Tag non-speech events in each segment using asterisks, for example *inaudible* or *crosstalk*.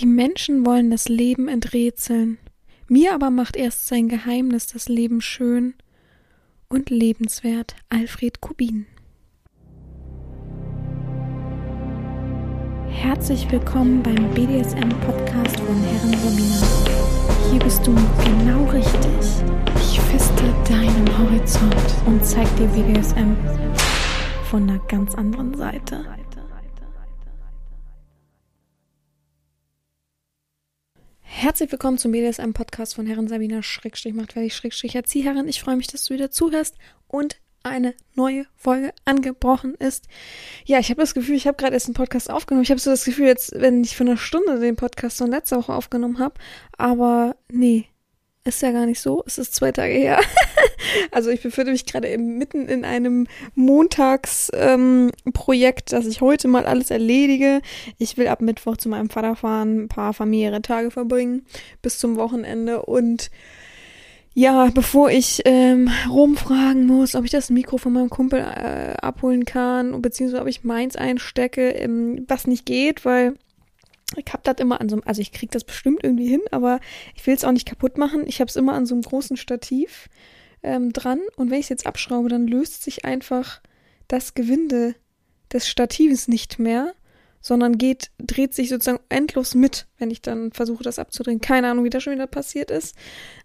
Die Menschen wollen das Leben enträtseln. Mir aber macht erst sein Geheimnis das Leben schön und lebenswert. Alfred Kubin. Herzlich willkommen beim BDSM-Podcast von Herren Romina. Hier bist du genau richtig. Ich feste deinen Horizont und zeig dir BDSM von einer ganz anderen Seite. Herzlich willkommen zum BDSM-Podcast von Herren Sabina Schrägstrich macht fertig Schrägstrich Erzieherin. Ich freue mich, dass du wieder zuhörst und eine neue Folge angebrochen ist. Ja, ich habe das Gefühl, ich habe gerade erst einen Podcast aufgenommen. Ich habe so das Gefühl, jetzt, wenn ich für eine Stunde den Podcast von letzter Woche aufgenommen habe, aber nee, ist ja gar nicht so. Es ist zwei Tage her. *laughs* also ich befinde mich gerade mitten in einem Montagsprojekt, ähm, dass ich heute mal alles erledige. Ich will ab Mittwoch zu meinem Vater fahren, ein paar familiäre Tage verbringen bis zum Wochenende und ja, bevor ich ähm, rumfragen muss, ob ich das Mikro von meinem Kumpel äh, abholen kann, beziehungsweise ob ich meins einstecke, ähm, was nicht geht, weil ich hab das immer an so einem, also ich krieg das bestimmt irgendwie hin, aber ich will es auch nicht kaputt machen. Ich habe es immer an so einem großen Stativ ähm, dran und wenn ich es jetzt abschraube, dann löst sich einfach das Gewinde des Statives nicht mehr sondern geht, dreht sich sozusagen endlos mit, wenn ich dann versuche, das abzudrehen. Keine Ahnung, wie das schon wieder passiert ist.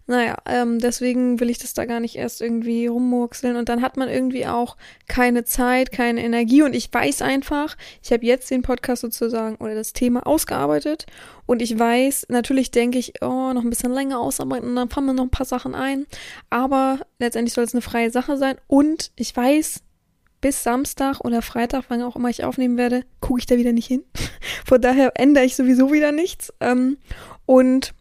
Naja, ähm, deswegen will ich das da gar nicht erst irgendwie rummurkseln. Und dann hat man irgendwie auch keine Zeit, keine Energie. Und ich weiß einfach, ich habe jetzt den Podcast sozusagen oder das Thema ausgearbeitet. Und ich weiß, natürlich denke ich, oh, noch ein bisschen länger ausarbeiten und dann fallen mir noch ein paar Sachen ein. Aber letztendlich soll es eine freie Sache sein. Und ich weiß, bis Samstag oder Freitag, wann auch immer ich aufnehmen werde, gucke ich da wieder nicht hin. *laughs* Von daher ändere ich sowieso wieder nichts. Ähm, und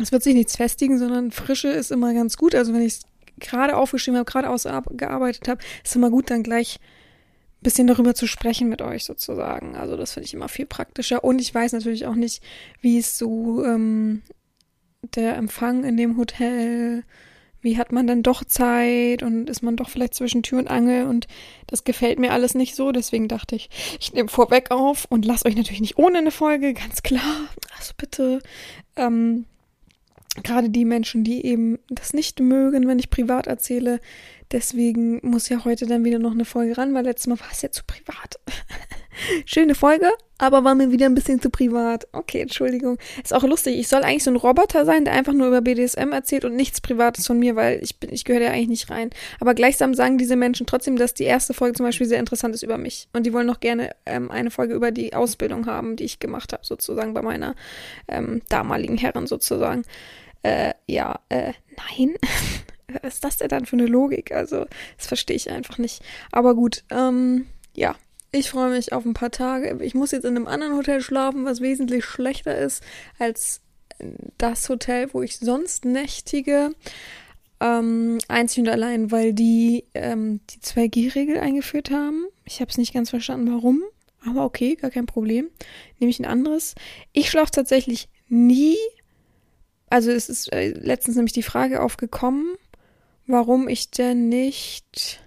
es wird sich nichts festigen, sondern Frische ist immer ganz gut. Also wenn ich es gerade aufgeschrieben habe, gerade ausgearbeitet habe, ist immer gut, dann gleich ein bisschen darüber zu sprechen mit euch sozusagen. Also das finde ich immer viel praktischer. Und ich weiß natürlich auch nicht, wie es so ähm, der Empfang in dem Hotel wie hat man dann doch Zeit und ist man doch vielleicht zwischen Tür und Angel und das gefällt mir alles nicht so. Deswegen dachte ich, ich nehme vorweg auf und lasse euch natürlich nicht ohne eine Folge, ganz klar. Also bitte, ähm, gerade die Menschen, die eben das nicht mögen, wenn ich privat erzähle. Deswegen muss ja heute dann wieder noch eine Folge ran, weil letztes Mal war es ja zu privat. *laughs* Schöne Folge, aber war mir wieder ein bisschen zu privat. Okay, Entschuldigung. Ist auch lustig. Ich soll eigentlich so ein Roboter sein, der einfach nur über BDSM erzählt und nichts Privates von mir, weil ich bin, ich gehöre ja eigentlich nicht rein. Aber gleichsam sagen diese Menschen trotzdem, dass die erste Folge zum Beispiel sehr interessant ist über mich. Und die wollen noch gerne ähm, eine Folge über die Ausbildung haben, die ich gemacht habe, sozusagen bei meiner ähm, damaligen Herrin sozusagen. Äh, ja, äh, nein. *laughs* Was ist das denn dann für eine Logik? Also, das verstehe ich einfach nicht. Aber gut, ähm, ja, ich freue mich auf ein paar Tage. Ich muss jetzt in einem anderen Hotel schlafen, was wesentlich schlechter ist als das Hotel, wo ich sonst nächtige. Ähm, einzig und allein, weil die ähm, die 2G-Regel eingeführt haben. Ich habe es nicht ganz verstanden, warum. Aber okay, gar kein Problem. Nehme ich ein anderes. Ich schlafe tatsächlich nie. Also es ist äh, letztens nämlich die Frage aufgekommen, warum ich denn nicht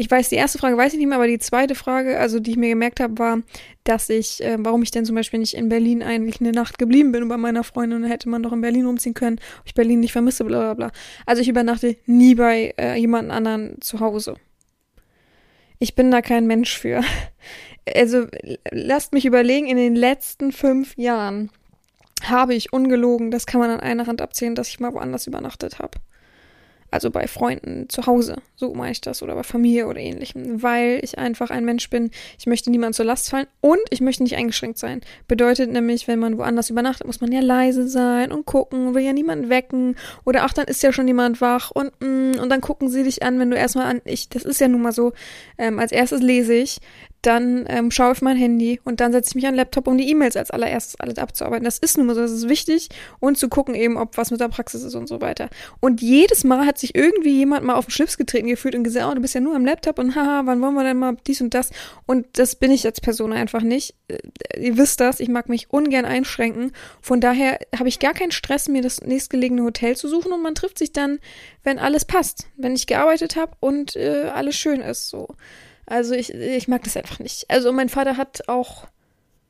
ich weiß, die erste Frage weiß ich nicht mehr, aber die zweite Frage, also die ich mir gemerkt habe, war, dass ich, äh, warum ich denn zum Beispiel nicht in Berlin eigentlich eine Nacht geblieben bin bei meiner Freundin, hätte man doch in Berlin umziehen können, ob ich Berlin nicht vermisse, bla bla bla. Also ich übernachte nie bei äh, jemand anderen zu Hause. Ich bin da kein Mensch für. *laughs* Also lasst mich überlegen, in den letzten fünf Jahren habe ich ungelogen, das kann man an einer Hand abzählen, dass ich mal woanders übernachtet habe. Also bei Freunden zu Hause, so meine ich das, oder bei Familie oder ähnlichem, weil ich einfach ein Mensch bin. Ich möchte niemand zur Last fallen und ich möchte nicht eingeschränkt sein. Bedeutet nämlich, wenn man woanders übernachtet, muss man ja leise sein und gucken, will ja niemanden wecken oder ach, dann ist ja schon jemand wach und mm, und dann gucken sie dich an, wenn du erstmal an, ich, das ist ja nun mal so, ähm, als erstes lese ich, dann ähm, schaue ich mein Handy und dann setze ich mich an den Laptop, um die E-Mails als allererstes alles abzuarbeiten. Das ist nun mal so, das ist wichtig und zu gucken eben, ob was mit der Praxis ist und so weiter. Und jedes Mal hat sich irgendwie jemand mal auf den Schlips getreten gefühlt und gesagt, oh, du bist ja nur am Laptop und haha, wann wollen wir denn mal dies und das? Und das bin ich als Person einfach nicht. Äh, ihr wisst das, ich mag mich ungern einschränken. Von daher habe ich gar keinen Stress, mir das nächstgelegene Hotel zu suchen und man trifft sich dann, wenn alles passt, wenn ich gearbeitet habe und äh, alles schön ist so. Also ich, ich mag das einfach nicht. Also mein Vater hat auch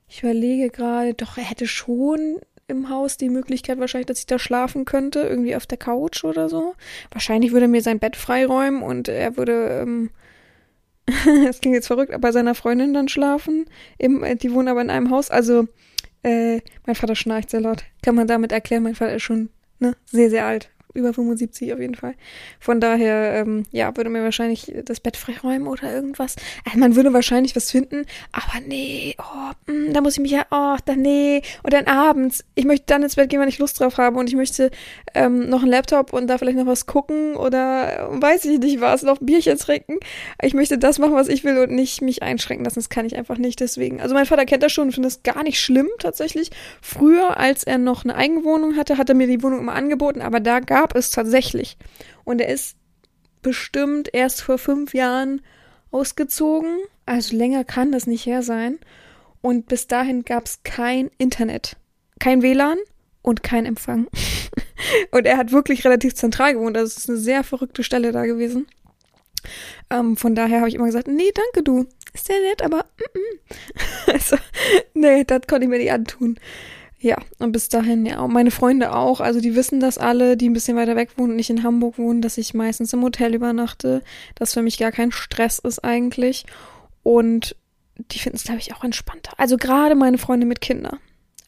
Ich überlege gerade, doch, er hätte schon im Haus die Möglichkeit wahrscheinlich, dass ich da schlafen könnte, irgendwie auf der Couch oder so. Wahrscheinlich würde er mir sein Bett freiräumen und er würde, ähm, *laughs* das klingt jetzt verrückt, bei seiner Freundin dann schlafen. Im, äh, die wohnen aber in einem Haus. Also, äh, mein Vater schnarcht sehr laut. Kann man damit erklären, mein Vater ist schon ne, sehr, sehr alt über 75 auf jeden Fall. Von daher, ähm, ja, würde mir wahrscheinlich das Bett freiräumen oder irgendwas. Also man würde wahrscheinlich was finden, aber nee, oh, mh, mm, da muss ich mich ja, oh, dann nee. Und dann abends, ich möchte dann ins Bett gehen, wenn ich Lust drauf habe und ich möchte ähm, noch einen Laptop und da vielleicht noch was gucken oder äh, weiß ich nicht was, noch ein Bierchen trinken. Ich möchte das machen, was ich will und nicht mich einschränken lassen. Das kann ich einfach nicht, deswegen. Also mein Vater kennt das schon und findet das gar nicht schlimm tatsächlich. Früher, als er noch eine Eigenwohnung hatte, hat er mir die Wohnung immer angeboten, aber da gab gab es tatsächlich. Und er ist bestimmt erst vor fünf Jahren ausgezogen. Also länger kann das nicht her sein. Und bis dahin gab es kein Internet, kein WLAN und kein Empfang. *laughs* und er hat wirklich relativ zentral gewohnt. Also ist eine sehr verrückte Stelle da gewesen. Ähm, von daher habe ich immer gesagt, nee, danke du. Ist sehr nett, aber mm -mm. *laughs* also, nee, das konnte ich mir nicht antun. Ja, und bis dahin, ja, und meine Freunde auch. Also die wissen das alle, die ein bisschen weiter weg wohnen nicht in Hamburg wohnen, dass ich meistens im Hotel übernachte, dass für mich gar kein Stress ist eigentlich. Und die finden es, glaube ich, auch entspannter. Also gerade meine Freunde mit Kindern.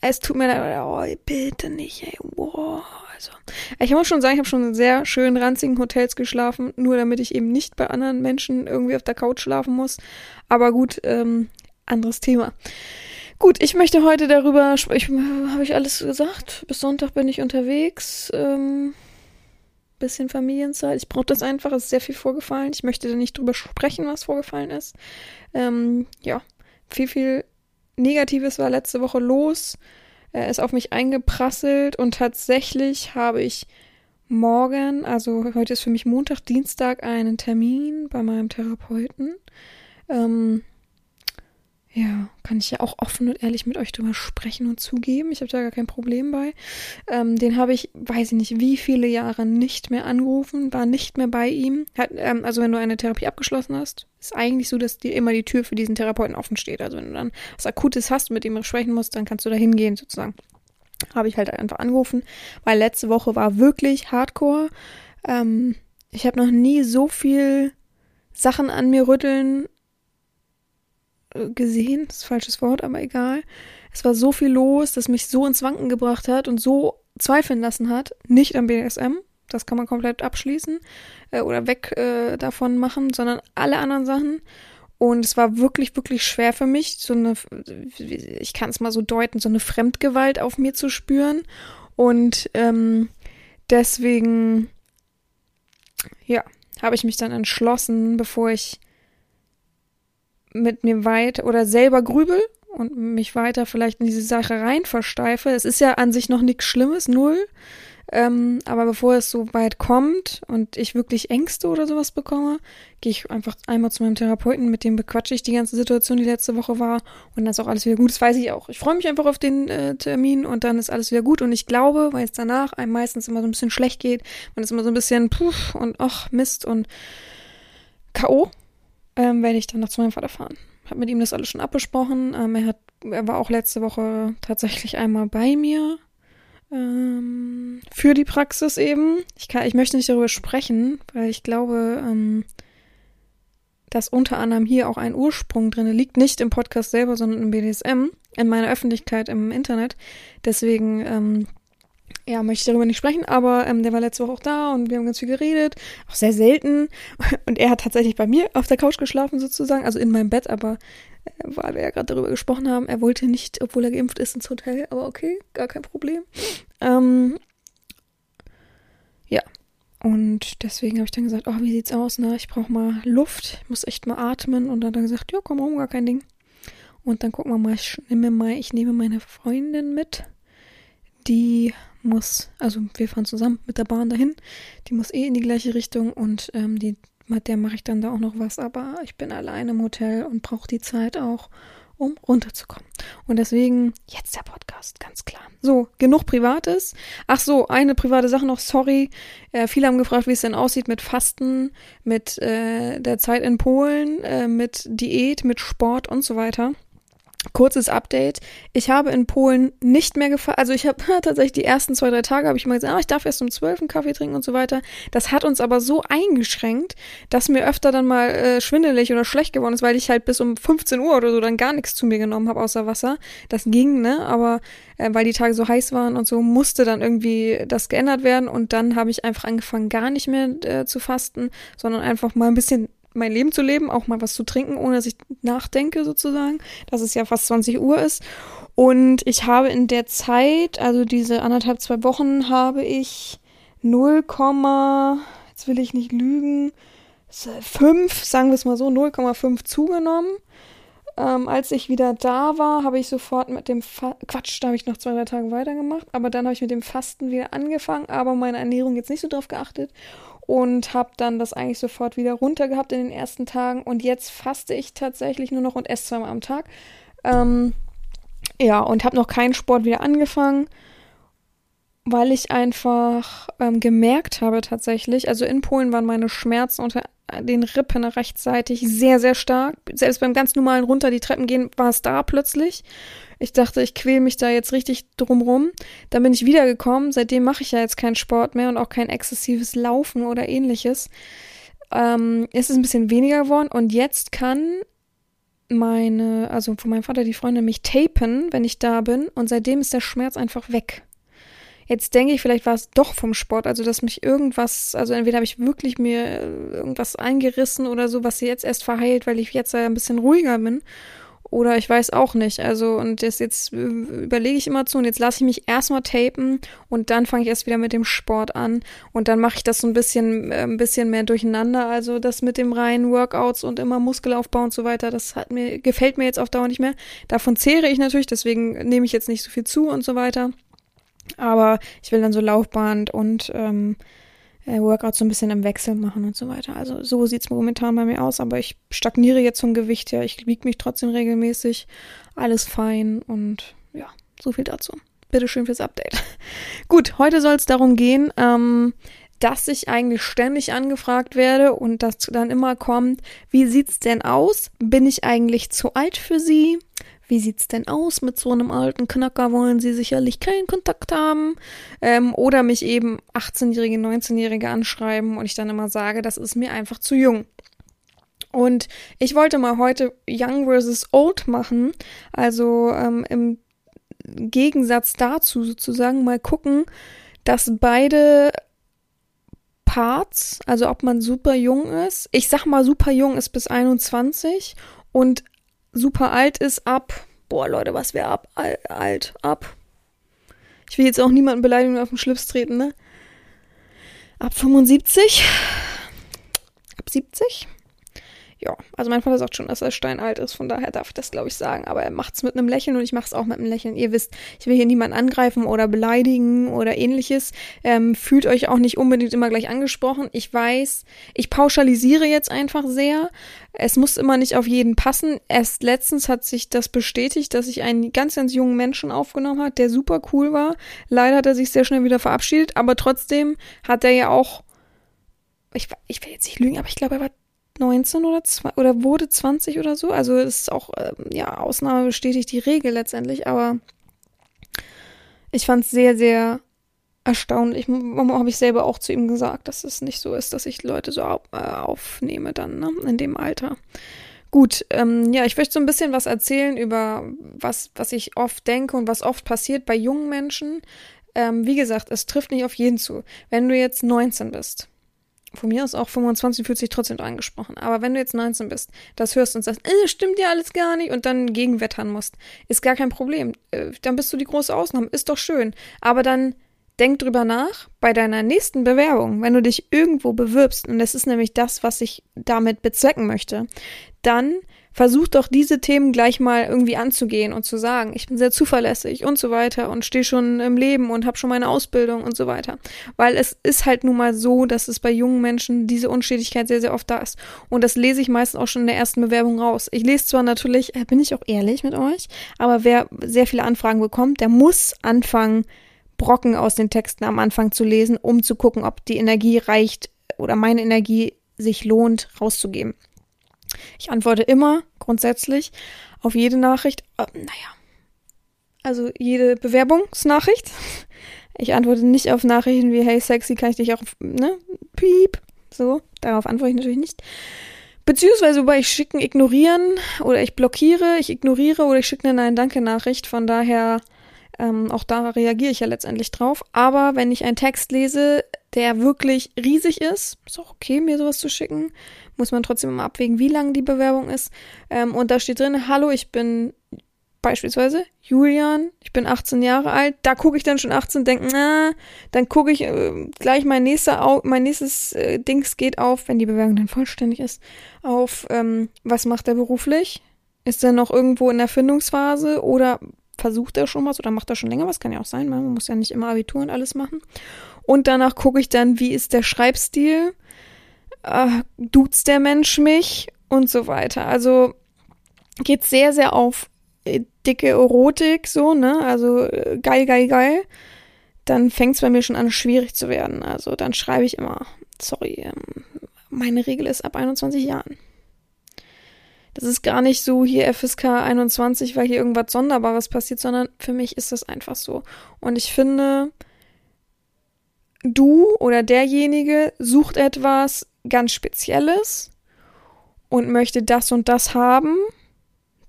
Es tut mir leid, oh, bitte nicht, ey, wow. Also, ich muss schon sagen, ich habe schon in sehr schönen, ranzigen Hotels geschlafen, nur damit ich eben nicht bei anderen Menschen irgendwie auf der Couch schlafen muss. Aber gut, ähm, anderes Thema. Gut, ich möchte heute darüber sprechen. Habe ich alles gesagt? Bis Sonntag bin ich unterwegs. Ähm, bisschen Familienzeit. Ich brauche das einfach. Es ist sehr viel vorgefallen. Ich möchte da nicht drüber sprechen, was vorgefallen ist. Ähm, ja, viel, viel Negatives war letzte Woche los. Er ist auf mich eingeprasselt und tatsächlich habe ich morgen, also heute ist für mich Montag, Dienstag, einen Termin bei meinem Therapeuten. Ähm, ja, kann ich ja auch offen und ehrlich mit euch drüber sprechen und zugeben. Ich habe da gar kein Problem bei. Ähm, den habe ich, weiß ich nicht, wie viele Jahre nicht mehr angerufen, war nicht mehr bei ihm. Hat, ähm, also wenn du eine Therapie abgeschlossen hast, ist eigentlich so, dass dir immer die Tür für diesen Therapeuten offen steht. Also wenn du dann was Akutes hast, mit dem du sprechen musst, dann kannst du da hingehen sozusagen. Habe ich halt einfach angerufen, weil letzte Woche war wirklich Hardcore. Ähm, ich habe noch nie so viel Sachen an mir rütteln gesehen, das ist falsches Wort, aber egal. Es war so viel los, das mich so ins Wanken gebracht hat und so zweifeln lassen hat, nicht am BDSM, das kann man komplett abschließen äh, oder weg äh, davon machen, sondern alle anderen Sachen. Und es war wirklich, wirklich schwer für mich, so eine, ich kann es mal so deuten, so eine Fremdgewalt auf mir zu spüren. Und ähm, deswegen, ja, habe ich mich dann entschlossen, bevor ich mit mir weit oder selber grübel und mich weiter vielleicht in diese Sache rein versteife. Es ist ja an sich noch nichts Schlimmes, null. Ähm, aber bevor es so weit kommt und ich wirklich Ängste oder sowas bekomme, gehe ich einfach einmal zu meinem Therapeuten, mit dem bequatsche ich die ganze Situation, die letzte Woche war und dann ist auch alles wieder gut. Das weiß ich auch. Ich freue mich einfach auf den äh, Termin und dann ist alles wieder gut und ich glaube, weil es danach einem meistens immer so ein bisschen schlecht geht, man ist immer so ein bisschen puh und ach Mist und K.O ähm, werde ich dann noch zu meinem Vater fahren. Habe mit ihm das alles schon abgesprochen. Ähm, er hat, er war auch letzte Woche tatsächlich einmal bei mir ähm, für die Praxis eben. Ich kann, ich möchte nicht darüber sprechen, weil ich glaube, ähm, dass unter anderem hier auch ein Ursprung drin liegt, nicht im Podcast selber, sondern im BDSM, in meiner Öffentlichkeit im Internet. Deswegen ähm, ja, möchte ich darüber nicht sprechen, aber ähm, der war letzte Woche auch da und wir haben ganz viel geredet, auch sehr selten. *laughs* Und er hat tatsächlich bei mir auf der Couch geschlafen sozusagen, also in meinem Bett, aber äh, weil wir ja gerade darüber gesprochen haben, er wollte nicht, obwohl er geimpft ist, ins Hotel, aber okay, gar kein Problem. Ähm, ja, und deswegen habe ich dann gesagt, oh, wie sieht's aus, ne? Ich brauche mal Luft, ich muss echt mal atmen. Und dann hat er gesagt, ja, komm rum, gar kein Ding. Und dann gucken wir mal, ich nehme, mal, ich nehme meine Freundin mit, die muss, also wir fahren zusammen mit der Bahn dahin, die muss eh in die gleiche Richtung und ähm, die, mit der mache ich dann da auch noch was, aber ich bin alleine im Hotel und brauche die Zeit auch, um runterzukommen. Und deswegen jetzt der Podcast, ganz klar. So, genug Privates. Ach so, eine private Sache noch, sorry. Äh, viele haben gefragt, wie es denn aussieht mit Fasten, mit äh, der Zeit in Polen, äh, mit Diät, mit Sport und so weiter. Kurzes Update. Ich habe in Polen nicht mehr gefahren. Also ich habe *laughs* tatsächlich die ersten zwei, drei Tage habe ich immer gesagt, ah, ich darf erst um zwölf einen Kaffee trinken und so weiter. Das hat uns aber so eingeschränkt, dass mir öfter dann mal äh, schwindelig oder schlecht geworden ist, weil ich halt bis um 15 Uhr oder so dann gar nichts zu mir genommen habe außer Wasser. Das ging, ne? Aber äh, weil die Tage so heiß waren und so, musste dann irgendwie das geändert werden. Und dann habe ich einfach angefangen, gar nicht mehr äh, zu fasten, sondern einfach mal ein bisschen mein Leben zu leben, auch mal was zu trinken, ohne dass ich nachdenke sozusagen, dass es ja fast 20 Uhr ist. Und ich habe in der Zeit, also diese anderthalb, zwei Wochen, habe ich 0, jetzt will ich nicht lügen, 5, sagen wir es mal so, 0,5 zugenommen. Ähm, als ich wieder da war, habe ich sofort mit dem Fa Quatsch, da habe ich noch zwei, drei Tage weitergemacht, aber dann habe ich mit dem Fasten wieder angefangen, aber meine Ernährung jetzt nicht so drauf geachtet und habe dann das eigentlich sofort wieder runter gehabt in den ersten Tagen und jetzt faste ich tatsächlich nur noch und esse zweimal am Tag. Ähm, ja, und habe noch keinen Sport wieder angefangen, weil ich einfach ähm, gemerkt habe tatsächlich, also in Polen waren meine Schmerzen unter den Rippen rechtzeitig sehr, sehr stark. Selbst beim ganz normalen runter die Treppen gehen war es da plötzlich. Ich dachte, ich quäle mich da jetzt richtig drumrum. Dann bin ich wiedergekommen. Seitdem mache ich ja jetzt keinen Sport mehr und auch kein exzessives Laufen oder ähnliches. Ähm, es ist ein bisschen weniger geworden und jetzt kann meine, also von meinem Vater die Freundin mich tapen, wenn ich da bin und seitdem ist der Schmerz einfach weg. Jetzt denke ich, vielleicht war es doch vom Sport, also dass mich irgendwas, also entweder habe ich wirklich mir irgendwas eingerissen oder so, was jetzt erst verheilt, weil ich jetzt ein bisschen ruhiger bin oder ich weiß auch nicht. Also, und das jetzt äh, überlege ich immer zu und jetzt lasse ich mich erstmal tapen und dann fange ich erst wieder mit dem Sport an und dann mache ich das so ein bisschen, äh, ein bisschen mehr durcheinander. Also das mit dem reinen Workouts und immer Muskelaufbau und so weiter, das hat mir, gefällt mir jetzt auf Dauer nicht mehr. Davon zehre ich natürlich, deswegen nehme ich jetzt nicht so viel zu und so weiter. Aber ich will dann so Laufband und ähm, äh, Workouts so ein bisschen im Wechsel machen und so weiter. Also so sieht's momentan bei mir aus, aber ich stagniere jetzt vom Gewicht her. Ich wiege mich trotzdem regelmäßig. Alles fein und ja, so viel dazu. Bitteschön fürs Update. *laughs* Gut, heute soll es darum gehen, ähm, dass ich eigentlich ständig angefragt werde und das dann immer kommt, wie sieht's denn aus? Bin ich eigentlich zu alt für Sie? Wie sieht's denn aus mit so einem alten Knacker? Wollen Sie sicherlich keinen Kontakt haben? Ähm, oder mich eben 18-Jährige, 19-Jährige anschreiben und ich dann immer sage, das ist mir einfach zu jung. Und ich wollte mal heute Young versus Old machen, also ähm, im Gegensatz dazu sozusagen mal gucken, dass beide Parts, also ob man super jung ist, ich sag mal super jung ist bis 21 und super alt ist ab, boah Leute, was wäre ab, alt, ab. Ich will jetzt auch niemanden beleidigen auf den Schlips treten, ne? Ab 75? Ab 70? Ja, also mein Vater sagt schon, dass er steinalt ist, von daher darf ich das, glaube ich, sagen. Aber er macht es mit einem Lächeln und ich mache es auch mit einem Lächeln. Ihr wisst, ich will hier niemanden angreifen oder beleidigen oder ähnliches. Ähm, fühlt euch auch nicht unbedingt immer gleich angesprochen. Ich weiß, ich pauschalisiere jetzt einfach sehr. Es muss immer nicht auf jeden passen. Erst letztens hat sich das bestätigt, dass ich einen ganz, ganz jungen Menschen aufgenommen hat, der super cool war. Leider hat er sich sehr schnell wieder verabschiedet, aber trotzdem hat er ja auch ich, ich will jetzt nicht lügen, aber ich glaube, er war 19 oder, zwei, oder wurde 20 oder so. Also ist auch, äh, ja, Ausnahme bestätigt die Regel letztendlich, aber ich fand es sehr, sehr erstaunlich. Habe ich selber auch zu ihm gesagt, dass es nicht so ist, dass ich Leute so auf, äh, aufnehme dann, ne, in dem Alter. Gut, ähm, ja, ich möchte so ein bisschen was erzählen über was, was ich oft denke und was oft passiert bei jungen Menschen. Ähm, wie gesagt, es trifft nicht auf jeden zu. Wenn du jetzt 19 bist von mir aus auch 25 fühlt sich trotzdem angesprochen. Aber wenn du jetzt 19 bist, das hörst und sagst, äh, stimmt ja alles gar nicht und dann gegenwettern musst, ist gar kein Problem. Äh, dann bist du die große Ausnahme, ist doch schön. Aber dann denk drüber nach bei deiner nächsten Bewerbung, wenn du dich irgendwo bewirbst, und das ist nämlich das, was ich damit bezwecken möchte, dann versuch doch diese Themen gleich mal irgendwie anzugehen und zu sagen, ich bin sehr zuverlässig und so weiter und stehe schon im Leben und habe schon meine Ausbildung und so weiter. Weil es ist halt nun mal so, dass es bei jungen Menschen diese Unstetigkeit sehr, sehr oft da ist. Und das lese ich meistens auch schon in der ersten Bewerbung raus. Ich lese zwar natürlich, äh, bin ich auch ehrlich mit euch, aber wer sehr viele Anfragen bekommt, der muss anfangen, Brocken aus den Texten am Anfang zu lesen, um zu gucken, ob die Energie reicht oder meine Energie sich lohnt, rauszugeben. Ich antworte immer grundsätzlich auf jede Nachricht. Äh, naja, also jede Bewerbungsnachricht. Ich antworte nicht auf Nachrichten wie Hey sexy, kann ich dich auch, ne? Piep. So, darauf antworte ich natürlich nicht. Beziehungsweise wobei ich schicken, ignorieren oder ich blockiere, ich ignoriere oder ich schicke eine Nein-Danke-Nachricht. Von daher, ähm, auch da reagiere ich ja letztendlich drauf. Aber wenn ich einen Text lese, der wirklich riesig ist, ist auch okay, mir sowas zu schicken. Muss man trotzdem immer abwägen, wie lang die Bewerbung ist. Ähm, und da steht drin, hallo, ich bin beispielsweise Julian, ich bin 18 Jahre alt, da gucke ich dann schon 18 denke, na, dann gucke ich äh, gleich mein nächster mein nächstes äh, Dings geht auf, wenn die Bewerbung dann vollständig ist, auf ähm, was macht er beruflich? Ist er noch irgendwo in der Findungsphase oder versucht er schon was oder macht er schon länger was? Kann ja auch sein, man muss ja nicht immer Abitur und alles machen. Und danach gucke ich dann, wie ist der Schreibstil? Äh, duzt der Mensch mich? Und so weiter. Also geht sehr, sehr auf äh, dicke Erotik, so, ne? Also äh, geil, geil, geil. Dann fängt es bei mir schon an, schwierig zu werden. Also dann schreibe ich immer, sorry, ähm, meine Regel ist ab 21 Jahren. Das ist gar nicht so hier FSK 21, weil hier irgendwas Sonderbares passiert, sondern für mich ist das einfach so. Und ich finde, du oder derjenige sucht etwas ganz Spezielles und möchte das und das haben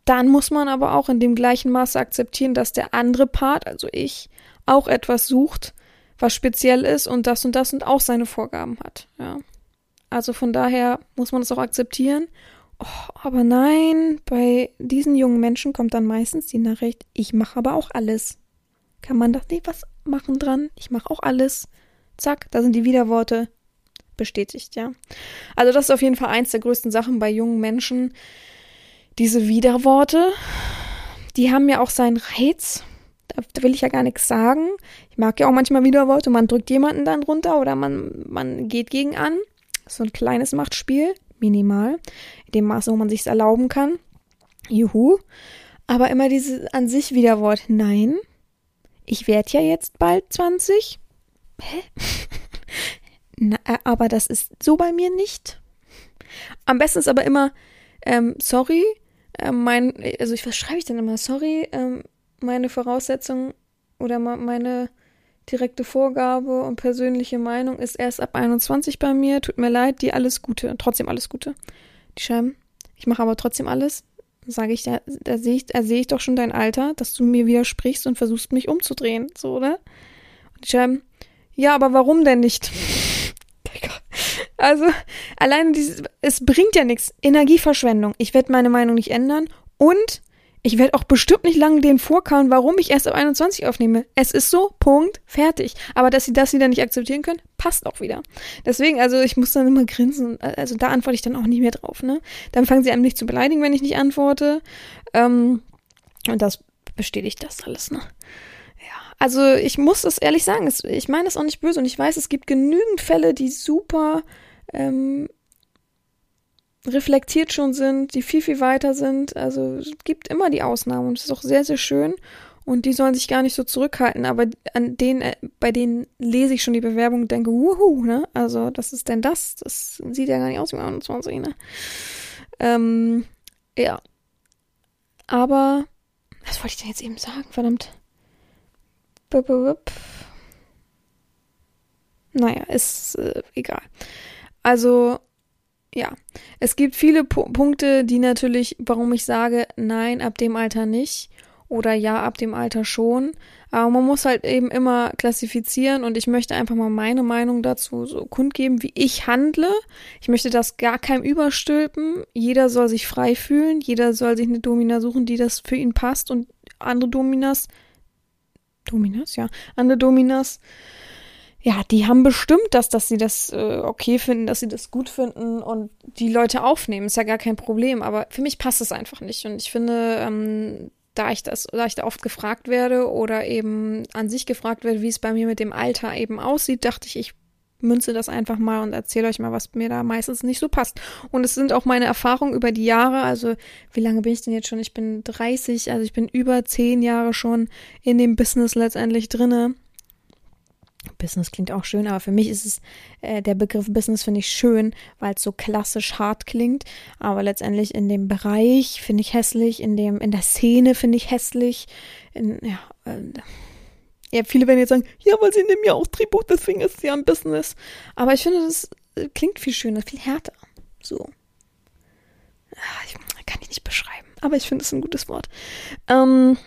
dann muss man aber auch in dem gleichen Maße akzeptieren, dass der andere Part, also ich, auch etwas sucht, was speziell ist und das und das und auch seine Vorgaben hat. Ja. Also von daher muss man es auch akzeptieren. Oh, aber nein, bei diesen jungen Menschen kommt dann meistens die Nachricht, ich mache aber auch alles. Kann man da nicht was machen dran? Ich mache auch alles. Zack, da sind die Widerworte bestätigt, ja. Also das ist auf jeden Fall eins der größten Sachen bei jungen Menschen, diese Widerworte, die haben ja auch seinen Reiz. Da, will ich ja gar nichts sagen. Ich mag ja auch manchmal Widerworte. Man drückt jemanden dann runter oder man, man geht gegen an. So ein kleines Machtspiel, minimal. In dem Maße, wo man sich erlauben kann. Juhu. Aber immer diese an sich Widerwort. Nein. Ich werde ja jetzt bald 20. Hä? *laughs* Na, äh, aber das ist so bei mir nicht. Am besten ist aber immer, ähm, sorry, äh, mein, also ich, was schreibe ich denn immer? Sorry, ähm, meine Voraussetzung oder meine direkte Vorgabe und persönliche Meinung ist erst ab 21 bei mir. Tut mir leid, die alles Gute, trotzdem alles Gute. Die schreiben, ich mache aber trotzdem alles. Sage ich, da, da sehe ich, da sehe ich doch schon dein Alter, dass du mir widersprichst und versuchst mich umzudrehen, so, oder? Und die schreiben, ja, aber warum denn nicht? Also, alleine dieses, es bringt ja nichts. Energieverschwendung. Ich werde meine Meinung nicht ändern und ich werde auch bestimmt nicht lange den vorkauen, warum ich erst ab 21 aufnehme. Es ist so, Punkt, fertig. Aber dass sie das wieder nicht akzeptieren können, passt auch wieder. Deswegen, also ich muss dann immer grinsen. Also da antworte ich dann auch nicht mehr drauf, ne? Dann fangen sie an, mich zu beleidigen, wenn ich nicht antworte. Ähm, und das bestätigt das alles, ne? Ja, also ich muss es ehrlich sagen, ich meine es auch nicht böse und ich weiß, es gibt genügend Fälle, die super ähm, reflektiert schon sind, die viel, viel weiter sind. Also es gibt immer die Ausnahmen und es ist auch sehr, sehr schön. Und die sollen sich gar nicht so zurückhalten, aber an denen, äh, bei denen lese ich schon die Bewerbung und denke, wuhu, ne? Also, was ist denn das? Das sieht ja gar nicht aus wie 21, ne? Ähm, ja. Aber, was wollte ich denn jetzt eben sagen? Verdammt. Naja, ist äh, egal. Also, ja, es gibt viele P Punkte, die natürlich, warum ich sage, nein, ab dem Alter nicht oder ja, ab dem Alter schon. Aber man muss halt eben immer klassifizieren und ich möchte einfach mal meine Meinung dazu so kundgeben, wie ich handle. Ich möchte das gar keinem überstülpen. Jeder soll sich frei fühlen. Jeder soll sich eine Domina suchen, die das für ihn passt und andere Dominas, Dominas, ja, andere Dominas ja, die haben bestimmt das, dass sie das äh, okay finden, dass sie das gut finden und die Leute aufnehmen. Ist ja gar kein Problem. Aber für mich passt es einfach nicht. Und ich finde, ähm, da ich das, da ich da oft gefragt werde oder eben an sich gefragt werde, wie es bei mir mit dem Alter eben aussieht, dachte ich, ich münze das einfach mal und erzähle euch mal, was mir da meistens nicht so passt. Und es sind auch meine Erfahrungen über die Jahre. Also, wie lange bin ich denn jetzt schon? Ich bin 30, also ich bin über zehn Jahre schon in dem Business letztendlich drinne Business klingt auch schön, aber für mich ist es, äh, der Begriff Business finde ich schön, weil es so klassisch hart klingt. Aber letztendlich in dem Bereich finde ich hässlich, in dem, in der Szene finde ich hässlich. In, ja, äh, ja, viele werden jetzt sagen, ja, weil sie nehmen ja auch Tribut, deswegen ist es ja ein Business. Aber ich finde, das äh, klingt viel schöner, viel härter. So. Ah, ich, kann ich nicht beschreiben, aber ich finde es ein gutes Wort. Ähm,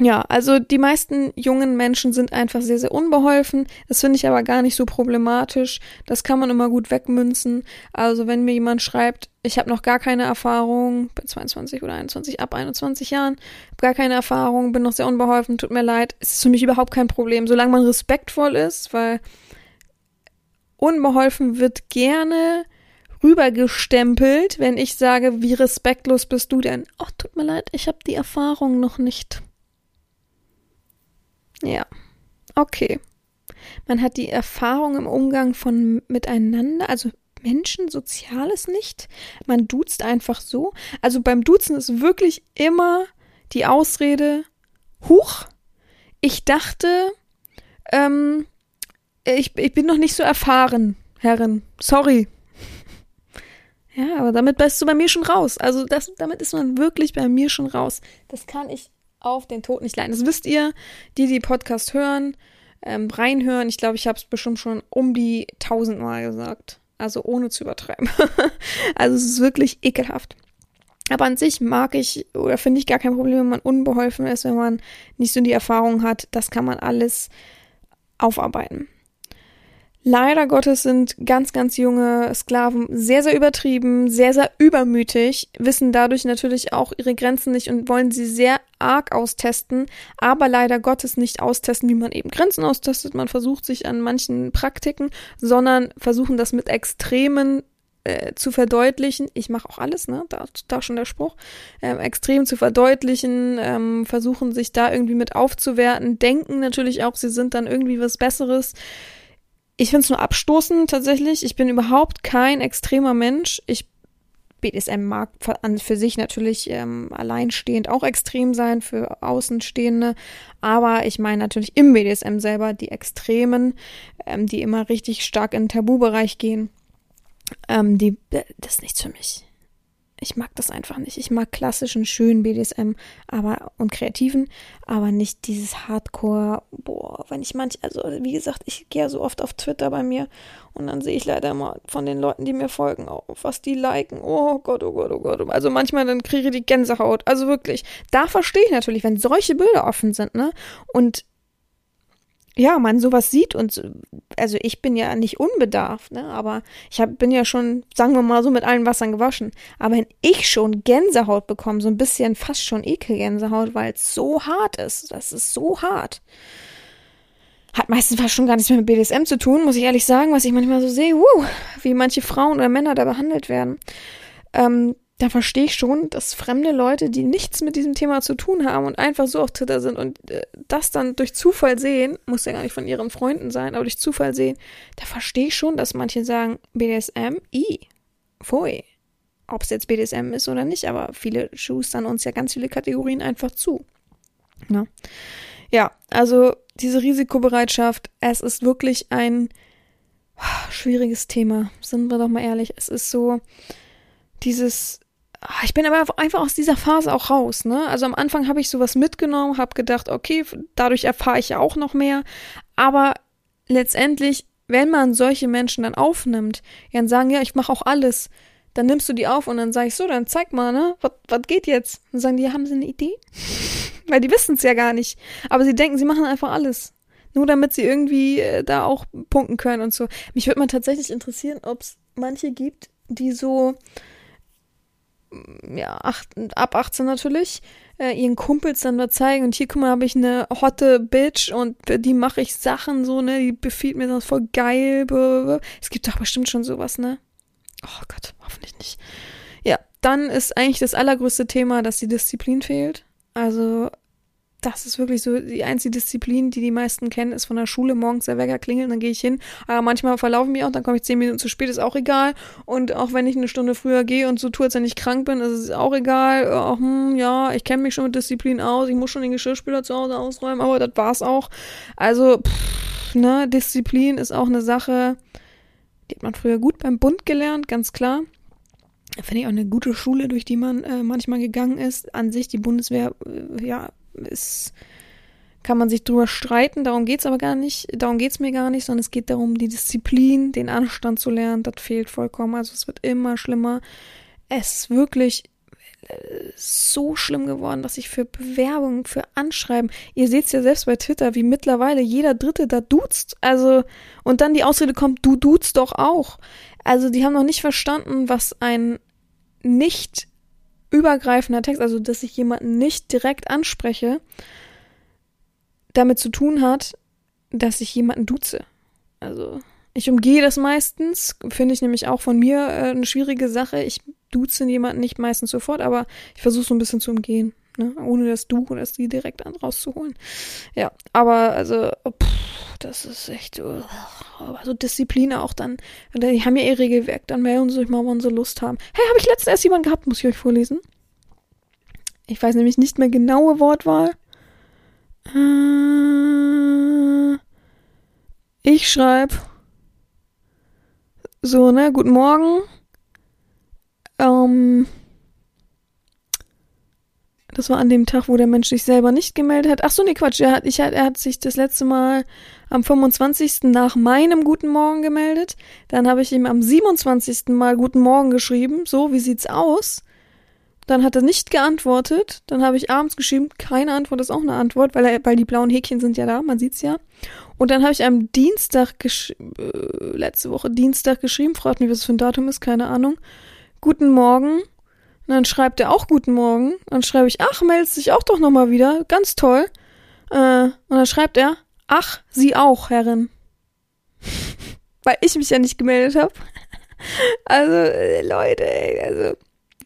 ja, also die meisten jungen Menschen sind einfach sehr, sehr unbeholfen. Das finde ich aber gar nicht so problematisch. Das kann man immer gut wegmünzen. Also wenn mir jemand schreibt, ich habe noch gar keine Erfahrung, bin 22 oder 21, ab 21 Jahren, habe gar keine Erfahrung, bin noch sehr unbeholfen, tut mir leid, ist für mich überhaupt kein Problem, solange man respektvoll ist, weil unbeholfen wird gerne rübergestempelt, wenn ich sage, wie respektlos bist du denn? Oh, tut mir leid, ich habe die Erfahrung noch nicht. Ja. Okay. Man hat die Erfahrung im Umgang von miteinander, also Menschen, Soziales nicht. Man duzt einfach so. Also beim Duzen ist wirklich immer die Ausrede, huch, ich dachte, ähm, ich, ich bin noch nicht so erfahren, Herrin. Sorry. *laughs* Ja, aber damit bist du bei mir schon raus. Also das, damit ist man wirklich bei mir schon raus. Das kann ich auf den Tod nicht leiden. Das wisst ihr, die die Podcast hören, ähm, reinhören. Ich glaube, ich habe es bestimmt schon um die tausendmal gesagt. Also ohne zu übertreiben. *laughs* also es ist wirklich ekelhaft. Aber an sich mag ich oder finde ich gar kein Problem, wenn man unbeholfen ist, wenn man nicht so die Erfahrung hat. Das kann man alles aufarbeiten. Leider Gottes sind ganz, ganz junge Sklaven sehr, sehr übertrieben, sehr, sehr übermütig, wissen dadurch natürlich auch ihre Grenzen nicht und wollen sie sehr arg austesten, aber leider Gottes nicht austesten, wie man eben Grenzen austestet. Man versucht sich an manchen Praktiken, sondern versuchen das mit Extremen äh, zu verdeutlichen. Ich mache auch alles, ne? Da, da schon der Spruch. Ähm, extrem zu verdeutlichen, ähm, versuchen sich da irgendwie mit aufzuwerten, denken natürlich auch, sie sind dann irgendwie was Besseres ich finde es nur abstoßend tatsächlich. Ich bin überhaupt kein extremer Mensch. Ich BDSM mag an für sich natürlich ähm, alleinstehend auch extrem sein für Außenstehende, aber ich meine natürlich im BDSM selber die Extremen, ähm, die immer richtig stark in den Tabubereich gehen, ähm, die das ist nichts für mich ich mag das einfach nicht. Ich mag klassischen, schönen BDSM, aber und kreativen, aber nicht dieses Hardcore, boah, wenn ich manch, also wie gesagt, ich gehe ja so oft auf Twitter bei mir und dann sehe ich leider immer von den Leuten, die mir folgen, auf was die liken. Oh Gott, oh Gott, oh Gott. Also manchmal dann kriege ich die Gänsehaut. Also wirklich, da verstehe ich natürlich, wenn solche Bilder offen sind, ne? Und ja, man sowas sieht und also ich bin ja nicht unbedarft, ne, aber ich hab, bin ja schon, sagen wir mal so, mit allen Wassern gewaschen. Aber wenn ich schon Gänsehaut bekomme, so ein bisschen fast schon Ekelgänsehaut, weil es so hart ist, das ist so hart. Hat meistens fast schon gar nichts mehr mit BDSM zu tun, muss ich ehrlich sagen, was ich manchmal so sehe, wuh, wie manche Frauen oder Männer da behandelt werden. Ähm, da verstehe ich schon, dass fremde Leute, die nichts mit diesem Thema zu tun haben und einfach so auf Twitter sind und äh, das dann durch Zufall sehen, muss ja gar nicht von ihren Freunden sein, aber durch Zufall sehen, da verstehe ich schon, dass manche sagen, BDSM, i, pfui. Ob es jetzt BDSM ist oder nicht, aber viele schustern uns ja ganz viele Kategorien einfach zu. Ne? Ja, also diese Risikobereitschaft, es ist wirklich ein oh, schwieriges Thema, sind wir doch mal ehrlich. Es ist so, dieses Ah, ich bin aber einfach aus dieser Phase auch raus, ne? Also am Anfang habe ich sowas mitgenommen, habe gedacht, okay, dadurch erfahre ich ja auch noch mehr. Aber letztendlich, wenn man solche Menschen dann aufnimmt, dann sagen, ja, ich mache auch alles, dann nimmst du die auf und dann sag ich so, dann zeig mal, ne? Was geht jetzt? Dann sagen die, haben sie eine Idee? *laughs* Weil die wissen es ja gar nicht. Aber sie denken, sie machen einfach alles. Nur damit sie irgendwie äh, da auch punkten können und so. Mich würde mal tatsächlich interessieren, ob es manche gibt, die so ja, acht, ab 18 natürlich, äh, ihren Kumpels dann da zeigen und hier, guck mal, habe ich eine hotte Bitch und die mache ich Sachen so, ne, die befiehlt mir das voll geil. Es gibt doch bestimmt schon sowas, ne? Oh Gott, hoffentlich nicht. Ja, dann ist eigentlich das allergrößte Thema, dass die Disziplin fehlt. Also das ist wirklich so die einzige Disziplin, die die meisten kennen, ist von der Schule morgens der Wecker klingelt, dann gehe ich hin. Aber manchmal verlaufen mich auch, dann komme ich zehn Minuten zu spät, ist auch egal. Und auch wenn ich eine Stunde früher gehe und so tue, als wenn ich krank bin, ist es auch egal. Auch, hm, ja, ich kenne mich schon mit Disziplin aus, ich muss schon den Geschirrspüler zu Hause ausräumen, aber das war's auch. Also, pff, ne, Disziplin ist auch eine Sache, die hat man früher gut beim Bund gelernt, ganz klar. Finde ich auch eine gute Schule, durch die man äh, manchmal gegangen ist. An sich, die Bundeswehr, äh, ja, ist, kann man sich drüber streiten. Darum geht's aber gar nicht. Darum geht's mir gar nicht, sondern es geht darum, die Disziplin, den Anstand zu lernen. Das fehlt vollkommen. Also es wird immer schlimmer. Es ist wirklich so schlimm geworden, dass ich für Bewerbungen, für Anschreiben, ihr seht es ja selbst bei Twitter, wie mittlerweile jeder Dritte da duzt. Also, und dann die Ausrede kommt, du duzt doch auch. Also, die haben noch nicht verstanden, was ein nicht übergreifender Text, also dass ich jemanden nicht direkt anspreche, damit zu tun hat, dass ich jemanden duze. Also, ich umgehe das meistens, finde ich nämlich auch von mir äh, eine schwierige Sache. Ich duze jemanden nicht meistens sofort, aber ich versuche so ein bisschen zu umgehen, ne? ohne das Du oder das Die direkt rauszuholen. Ja, aber also, pff, das ist echt, uh, also Disziplin auch dann, die haben ja ihr Regelwerk, dann melden sie sich mal, wann sie Lust haben. Hey, habe ich letztens erst jemanden gehabt, muss ich euch vorlesen? Ich weiß nämlich nicht mehr genaue Wortwahl. Äh, ich schreibe so, ne, guten Morgen. Ähm, das war an dem Tag, wo der Mensch sich selber nicht gemeldet hat. Ach so, nee, Quatsch. Er hat, ich, er hat sich das letzte Mal am 25. nach meinem Guten Morgen gemeldet. Dann habe ich ihm am 27. Mal Guten Morgen geschrieben. So, wie sieht's aus? Dann hat er nicht geantwortet. Dann habe ich abends geschrieben, keine Antwort ist auch eine Antwort, weil, er, weil die blauen Häkchen sind ja da, man sieht's ja. Und dann habe ich am Dienstag, äh, letzte Woche Dienstag geschrieben, fragt mich, was für ein Datum ist, keine Ahnung. Guten Morgen. Und dann schreibt er auch Guten Morgen. Dann schreibe ich, ach, meldest dich auch doch nochmal wieder. Ganz toll. Äh, und dann schreibt er, ach, Sie auch, Herrin. *laughs* Weil ich mich ja nicht gemeldet habe. *laughs* Also, äh, Leute, ey, also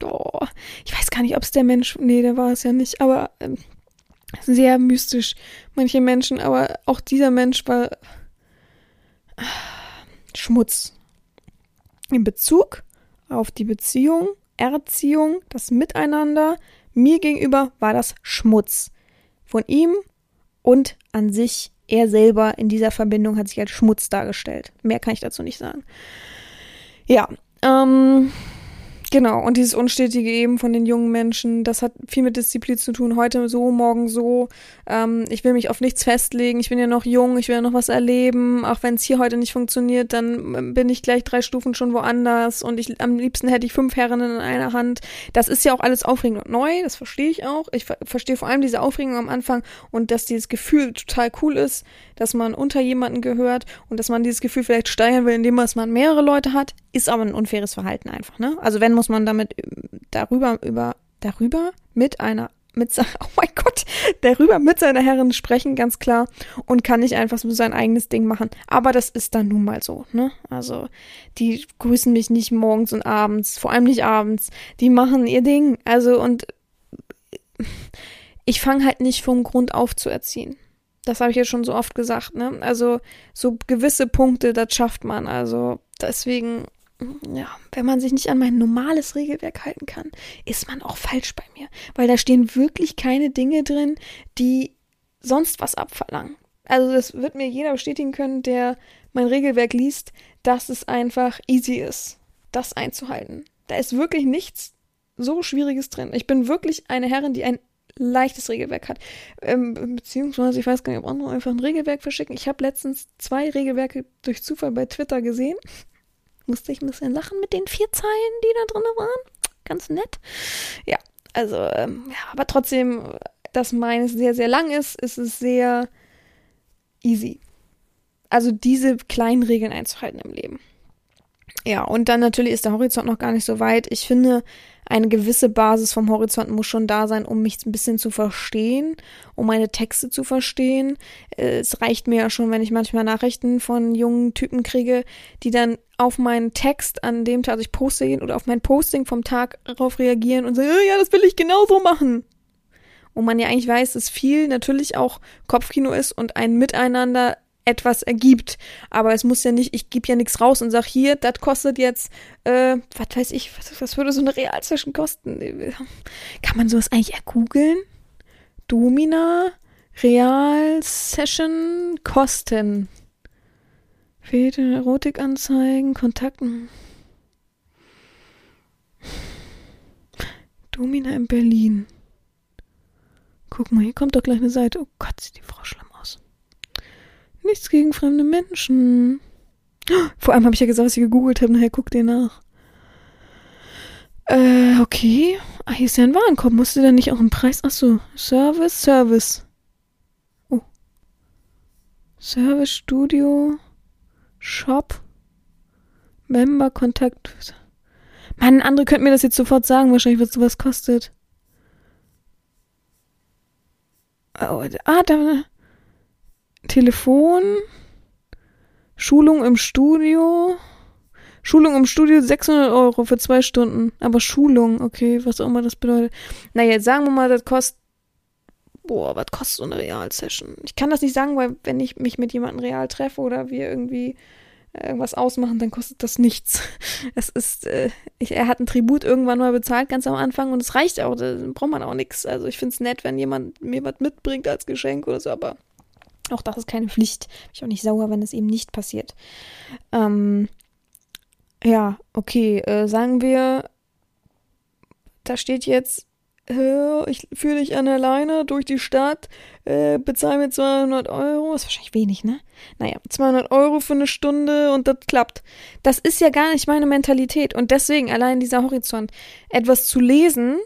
oh, ich weiß gar nicht, ob es der Mensch, nee, der war es ja nicht, aber ähm, sehr mystisch, manche Menschen, aber auch dieser Mensch war äh, Schmutz. In Bezug auf die Beziehung, Erziehung, das Miteinander, mir gegenüber war das Schmutz. Von ihm und an sich, er selber in dieser Verbindung hat sich als Schmutz dargestellt. Mehr kann ich dazu nicht sagen. Ja, ähm, Genau, und dieses Unstetige eben von den jungen Menschen, das hat viel mit Disziplin zu tun. Heute so, morgen so. Ähm, ich will mich auf nichts festlegen. Ich bin ja noch jung, ich will ja noch was erleben. Auch wenn es hier heute nicht funktioniert, dann ähm, bin ich gleich drei Stufen schon woanders. Und ich am liebsten hätte ich fünf Herren in einer Hand. Das ist ja auch alles aufregend und neu, das verstehe ich auch. Ich ver verstehe vor allem diese Aufregung am Anfang und dass dieses Gefühl total cool ist, dass man unter jemanden gehört und dass man dieses Gefühl vielleicht steigern will, indem man mehrere Leute hat, ist aber ein unfaires Verhalten einfach, ne? Also wenn muss man damit äh, darüber, über, darüber mit einer, mit, *laughs* oh mein Gott, darüber mit seiner Herrin sprechen, ganz klar, und kann nicht einfach so sein eigenes Ding machen. Aber das ist dann nun mal so, ne? Also, die grüßen mich nicht morgens und abends, vor allem nicht abends. Die machen ihr Ding. Also, und ich fange halt nicht vom Grund auf zu erziehen. Das habe ich ja schon so oft gesagt, ne? Also, so gewisse Punkte, das schafft man. Also, deswegen ja, wenn man sich nicht an mein normales Regelwerk halten kann, ist man auch falsch bei mir. Weil da stehen wirklich keine Dinge drin, die sonst was abverlangen. Also das wird mir jeder bestätigen können, der mein Regelwerk liest, dass es einfach easy ist, das einzuhalten. Da ist wirklich nichts so Schwieriges drin. Ich bin wirklich eine Herrin, die ein leichtes Regelwerk hat. Ähm, beziehungsweise, ich weiß gar nicht, ob andere einfach ein Regelwerk verschicken. Ich habe letztens zwei Regelwerke durch Zufall bei Twitter gesehen musste ich ein bisschen lachen mit den vier Zeilen, die da drin waren. Ganz nett. Ja, also, ähm, ja, aber trotzdem, dass meines sehr, sehr lang ist, ist es sehr easy. Also diese kleinen Regeln einzuhalten im Leben. Ja, und dann natürlich ist der Horizont noch gar nicht so weit. Ich finde, eine gewisse Basis vom Horizont muss schon da sein, um mich ein bisschen zu verstehen, um meine Texte zu verstehen. Es reicht mir ja schon, wenn ich manchmal Nachrichten von jungen Typen kriege, die dann auf meinen Text an dem Tag, also ich poste ihn oder auf mein Posting vom Tag darauf reagieren und sagen, ja, das will ich genauso machen. Und man ja eigentlich weiß, dass viel natürlich auch Kopfkino ist und ein Miteinander etwas ergibt. Aber es muss ja nicht, ich gebe ja nichts raus und sag hier, das kostet jetzt, äh, was weiß ich, was, was würde so eine Realsession kosten? Kann man sowas eigentlich ergoogeln? Domina, Real Session Kosten. Fehlt Erotikanzeigen, Kontakten. Domina in Berlin. Guck mal, hier kommt doch gleich eine Seite. Oh Gott, die Frau schlimm aus. Nichts gegen fremde Menschen. Vor allem habe ich ja gesagt, was ich gegoogelt habe. Nachher guck dir nach. Äh, okay. Ah, hier ist ja ein Warenkorb. Musste da nicht auch ein Preis? Achso, Service, Service. Oh. Service, Studio, Shop, Member, Kontakt. Mann, andere könnten mir das jetzt sofort sagen, wahrscheinlich, was sowas kostet. Oh, ah, da. Telefon. Schulung im Studio. Schulung im Studio 600 Euro für zwei Stunden. Aber Schulung, okay, was auch immer das bedeutet. Naja, jetzt sagen wir mal, das kostet. Boah, was kostet so eine Real-Session? Ich kann das nicht sagen, weil wenn ich mich mit jemandem real treffe oder wir irgendwie irgendwas ausmachen, dann kostet das nichts. *laughs* Es ist, äh, ich, er hat ein Tribut irgendwann mal bezahlt, ganz am Anfang, und es reicht auch, da braucht man auch nichts. Also ich finde es nett, wenn jemand mir was mitbringt als Geschenk oder so, aber auch das ist keine Pflicht. Bin ich auch nicht sauer, wenn es eben nicht passiert. Ähm, ja, okay, äh, sagen wir, da steht jetzt ich führe dich an der Leine durch die Stadt, äh, bezahl mir 200 Euro, ist wahrscheinlich wenig, ne? Naja, 200 Euro für eine Stunde und das klappt. Das ist ja gar nicht meine Mentalität und deswegen allein dieser Horizont, etwas zu lesen,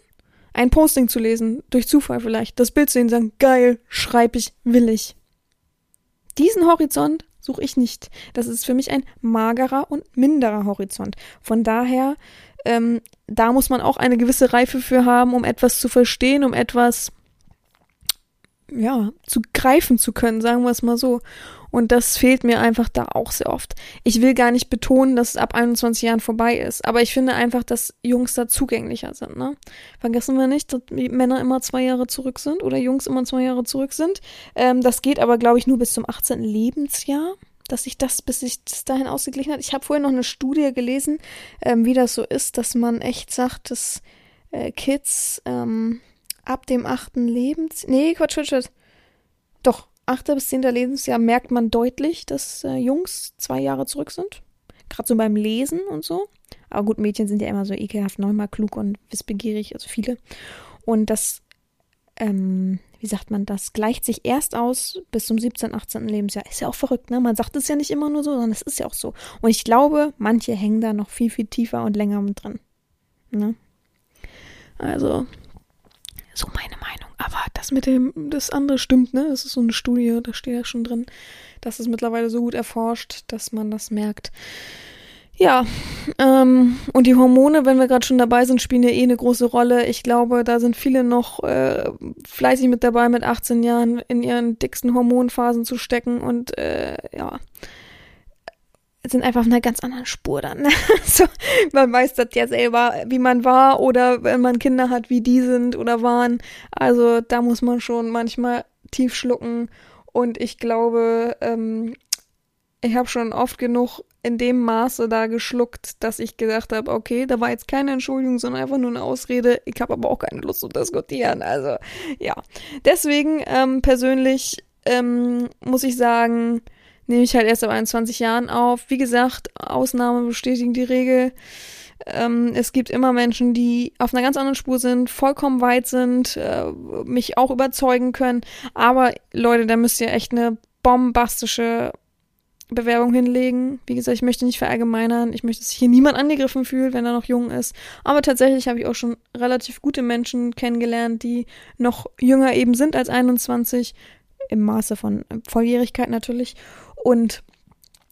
ein Posting zu lesen, durch Zufall vielleicht, das Bild zu sehen, sagen, geil, schreib ich, will ich. Diesen Horizont suche ich nicht. Das ist für mich ein magerer und minderer Horizont. Von daher ähm, da muss man auch eine gewisse Reife für haben, um etwas zu verstehen, um etwas ja, zu greifen zu können, sagen wir es mal so. Und das fehlt mir einfach da auch sehr oft. Ich will gar nicht betonen, dass es ab 21 Jahren vorbei ist, aber ich finde einfach, dass Jungs da zugänglicher sind. Ne? Vergessen wir nicht, dass Männer immer zwei Jahre zurück sind oder Jungs immer zwei Jahre zurück sind. Ähm, das geht aber, glaube ich, nur bis zum 18. Lebensjahr dass sich das, bis sich das dahin ausgeglichen hat. Ich habe vorher noch eine Studie gelesen, ähm, wie das so ist, dass man echt sagt, dass äh, Kids ähm, ab dem achten Lebens... Nee, Quatsch, Quatsch, Quatsch. Doch, achter bis zehnter Lebensjahr merkt man deutlich, dass äh, Jungs zwei Jahre zurück sind. Gerade so beim Lesen und so. Aber gut, Mädchen sind ja immer so ekelhaft, neunmal klug und wissbegierig, also viele. Und das ähm, wie sagt man das, gleicht sich erst aus bis zum 17., 18. Lebensjahr. Ist ja auch verrückt, ne? Man sagt es ja nicht immer nur so, sondern es ist ja auch so. Und ich glaube, manche hängen da noch viel, viel tiefer und länger mit drin. Ne? Also, so meine Meinung. Das mit dem, das andere stimmt, ne? Das ist so eine Studie, da steht ja schon drin. Das ist mittlerweile so gut erforscht, dass man das merkt. Ja, ähm, und die Hormone, wenn wir gerade schon dabei sind, spielen ja eh eine große Rolle. Ich glaube, da sind viele noch äh, fleißig mit dabei, mit 18 Jahren in ihren dicksten Hormonphasen zu stecken und äh, ja, sind einfach auf einer ganz anderen Spur dann. *laughs* so, man weiß das ja selber, wie man war oder wenn man Kinder hat, wie die sind oder waren. Also da muss man schon manchmal tief schlucken und ich glaube, ähm, ich habe schon oft genug in dem Maße da geschluckt, dass ich gedacht habe, okay, da war jetzt keine Entschuldigung, sondern einfach nur eine Ausrede. Ich habe aber auch keine Lust zu diskutieren. Also ja, deswegen ähm, persönlich ähm, muss ich sagen, nehme ich halt erst ab 21 Jahren auf. Wie gesagt, Ausnahme bestätigen die Regel. Ähm, es gibt immer Menschen, die auf einer ganz anderen Spur sind, vollkommen weit sind, äh, mich auch überzeugen können. Aber Leute, da müsst ihr echt eine bombastische Bewerbung hinlegen. Wie gesagt, ich möchte nicht verallgemeinern. Ich möchte, dass sich hier niemand angegriffen fühlt, wenn er noch jung ist. Aber tatsächlich habe ich auch schon relativ gute Menschen kennengelernt, die noch jünger eben sind als 21, im Maße von Volljährigkeit natürlich. Und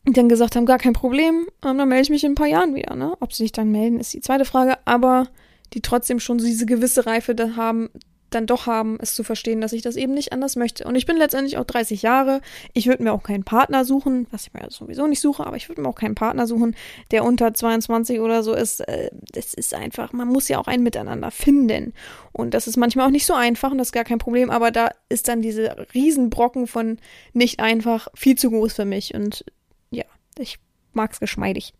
dann gesagt haben, gar kein Problem, ähm, dann melde ich mich in ein paar Jahren wieder. Ne? Ob sie sich dann melden, ist die zweite Frage. Aber die trotzdem schon diese gewisse Reife da haben, dann doch haben, es zu verstehen, dass ich das eben nicht anders möchte. Und ich bin letztendlich auch 30 Jahre. Ich würde mir auch keinen Partner suchen, was ich mir sowieso nicht suche, aber ich würde mir auch keinen Partner suchen, der unter 22 oder so ist. Äh, das ist einfach, man muss ja auch ein Miteinander finden. Und das ist manchmal auch nicht so einfach und das ist gar kein Problem, aber da ist dann diese Riesenbrocken von nicht einfach viel zu groß für mich. Und ja, ich mag's geschmeidig.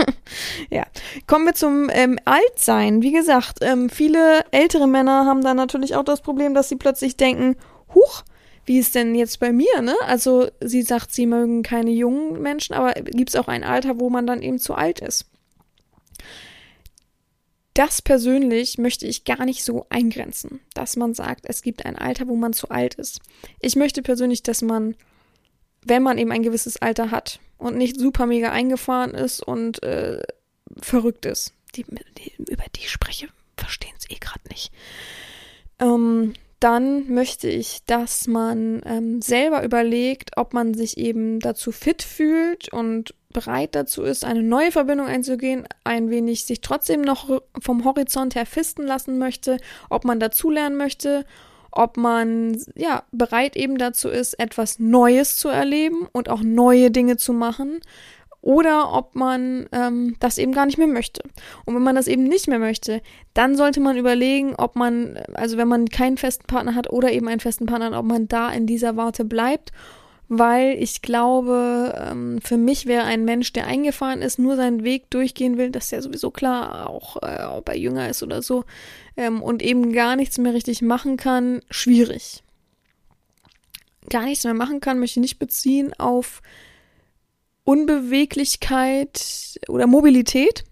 *laughs* ja. Kommen wir zum ähm, Altsein. Wie gesagt, ähm, viele ältere Männer haben da natürlich auch das Problem, dass sie plötzlich denken, huch, wie ist denn jetzt bei mir, ne? Also sie sagt, sie mögen keine jungen Menschen, aber gibt es auch ein Alter, wo man dann eben zu alt ist? Das persönlich möchte ich gar nicht so eingrenzen, dass man sagt, es gibt ein Alter, wo man zu alt ist. Ich möchte persönlich, dass man, wenn man eben ein gewisses Alter hat und nicht super mega eingefahren ist und äh, verrückt ist, die, die, über die ich spreche, verstehen es eh gerade nicht. Ähm, dann möchte ich, dass man ähm, selber überlegt, ob man sich eben dazu fit fühlt und bereit dazu ist, eine neue Verbindung einzugehen, ein wenig sich trotzdem noch vom Horizont her fisten lassen möchte, ob man dazulernen möchte, ob man ja bereit eben dazu ist, etwas Neues zu erleben und auch neue Dinge zu machen oder ob man ähm, das eben gar nicht mehr möchte. Und wenn man das eben nicht mehr möchte, dann sollte man überlegen, ob man, also wenn man keinen festen Partner hat oder eben einen festen Partner ob man da in dieser Warte bleibt. Weil ich glaube, ähm, für mich wäre ein Mensch, der eingefahren ist, nur seinen Weg durchgehen will, das ist ja sowieso klar, auch äh, ob er jünger ist oder so, ähm, und eben gar nichts mehr richtig machen kann, schwierig. Gar nichts mehr machen kann, möchte ich nicht beziehen auf Unbeweglichkeit oder Mobilität,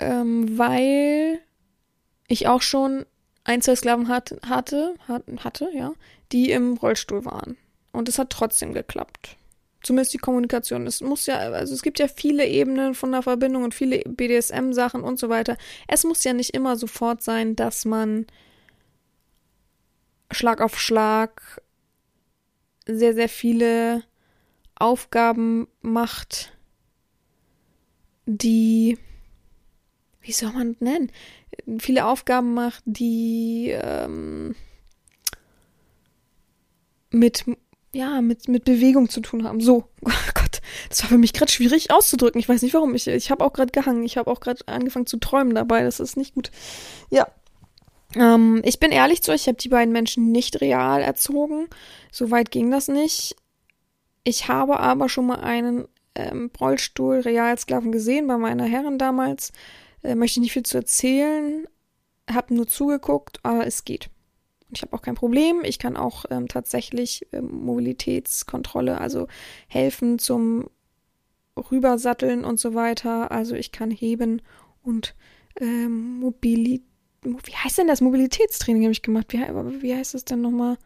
ähm, weil ich auch schon ein, zwei Sklaven hat, hatte, hat, hatte, ja, die im Rollstuhl waren. Und es hat trotzdem geklappt. Zumindest die Kommunikation. Es muss ja, also es gibt ja viele Ebenen von der Verbindung und viele BDSM-Sachen und so weiter. Es muss ja nicht immer sofort sein, dass man Schlag auf Schlag sehr, sehr viele Aufgaben macht, die, wie soll man das nennen? Viele Aufgaben macht, die ähm, mit, ja, mit, mit Bewegung zu tun haben. So, *laughs* oh Gott, das war für mich gerade schwierig auszudrücken. Ich weiß nicht warum. Ich, ich habe auch gerade gehangen. Ich habe auch gerade angefangen zu träumen dabei. Das ist nicht gut. Ja. Ähm, ich bin ehrlich zu euch, ich habe die beiden Menschen nicht real erzogen. So weit ging das nicht. Ich habe aber schon mal einen ähm, Rollstuhl Realsklaven gesehen bei meiner Herren damals. Äh, möchte nicht viel zu erzählen. Habe nur zugeguckt, aber es geht. Ich habe auch kein Problem. Ich kann auch ähm, tatsächlich ähm, Mobilitätskontrolle, also helfen zum Rübersatteln und so weiter. Also ich kann heben und ähm, Mobilität. Wie heißt denn das? Mobilitätstraining habe ich gemacht. Wie, wie heißt das denn nochmal?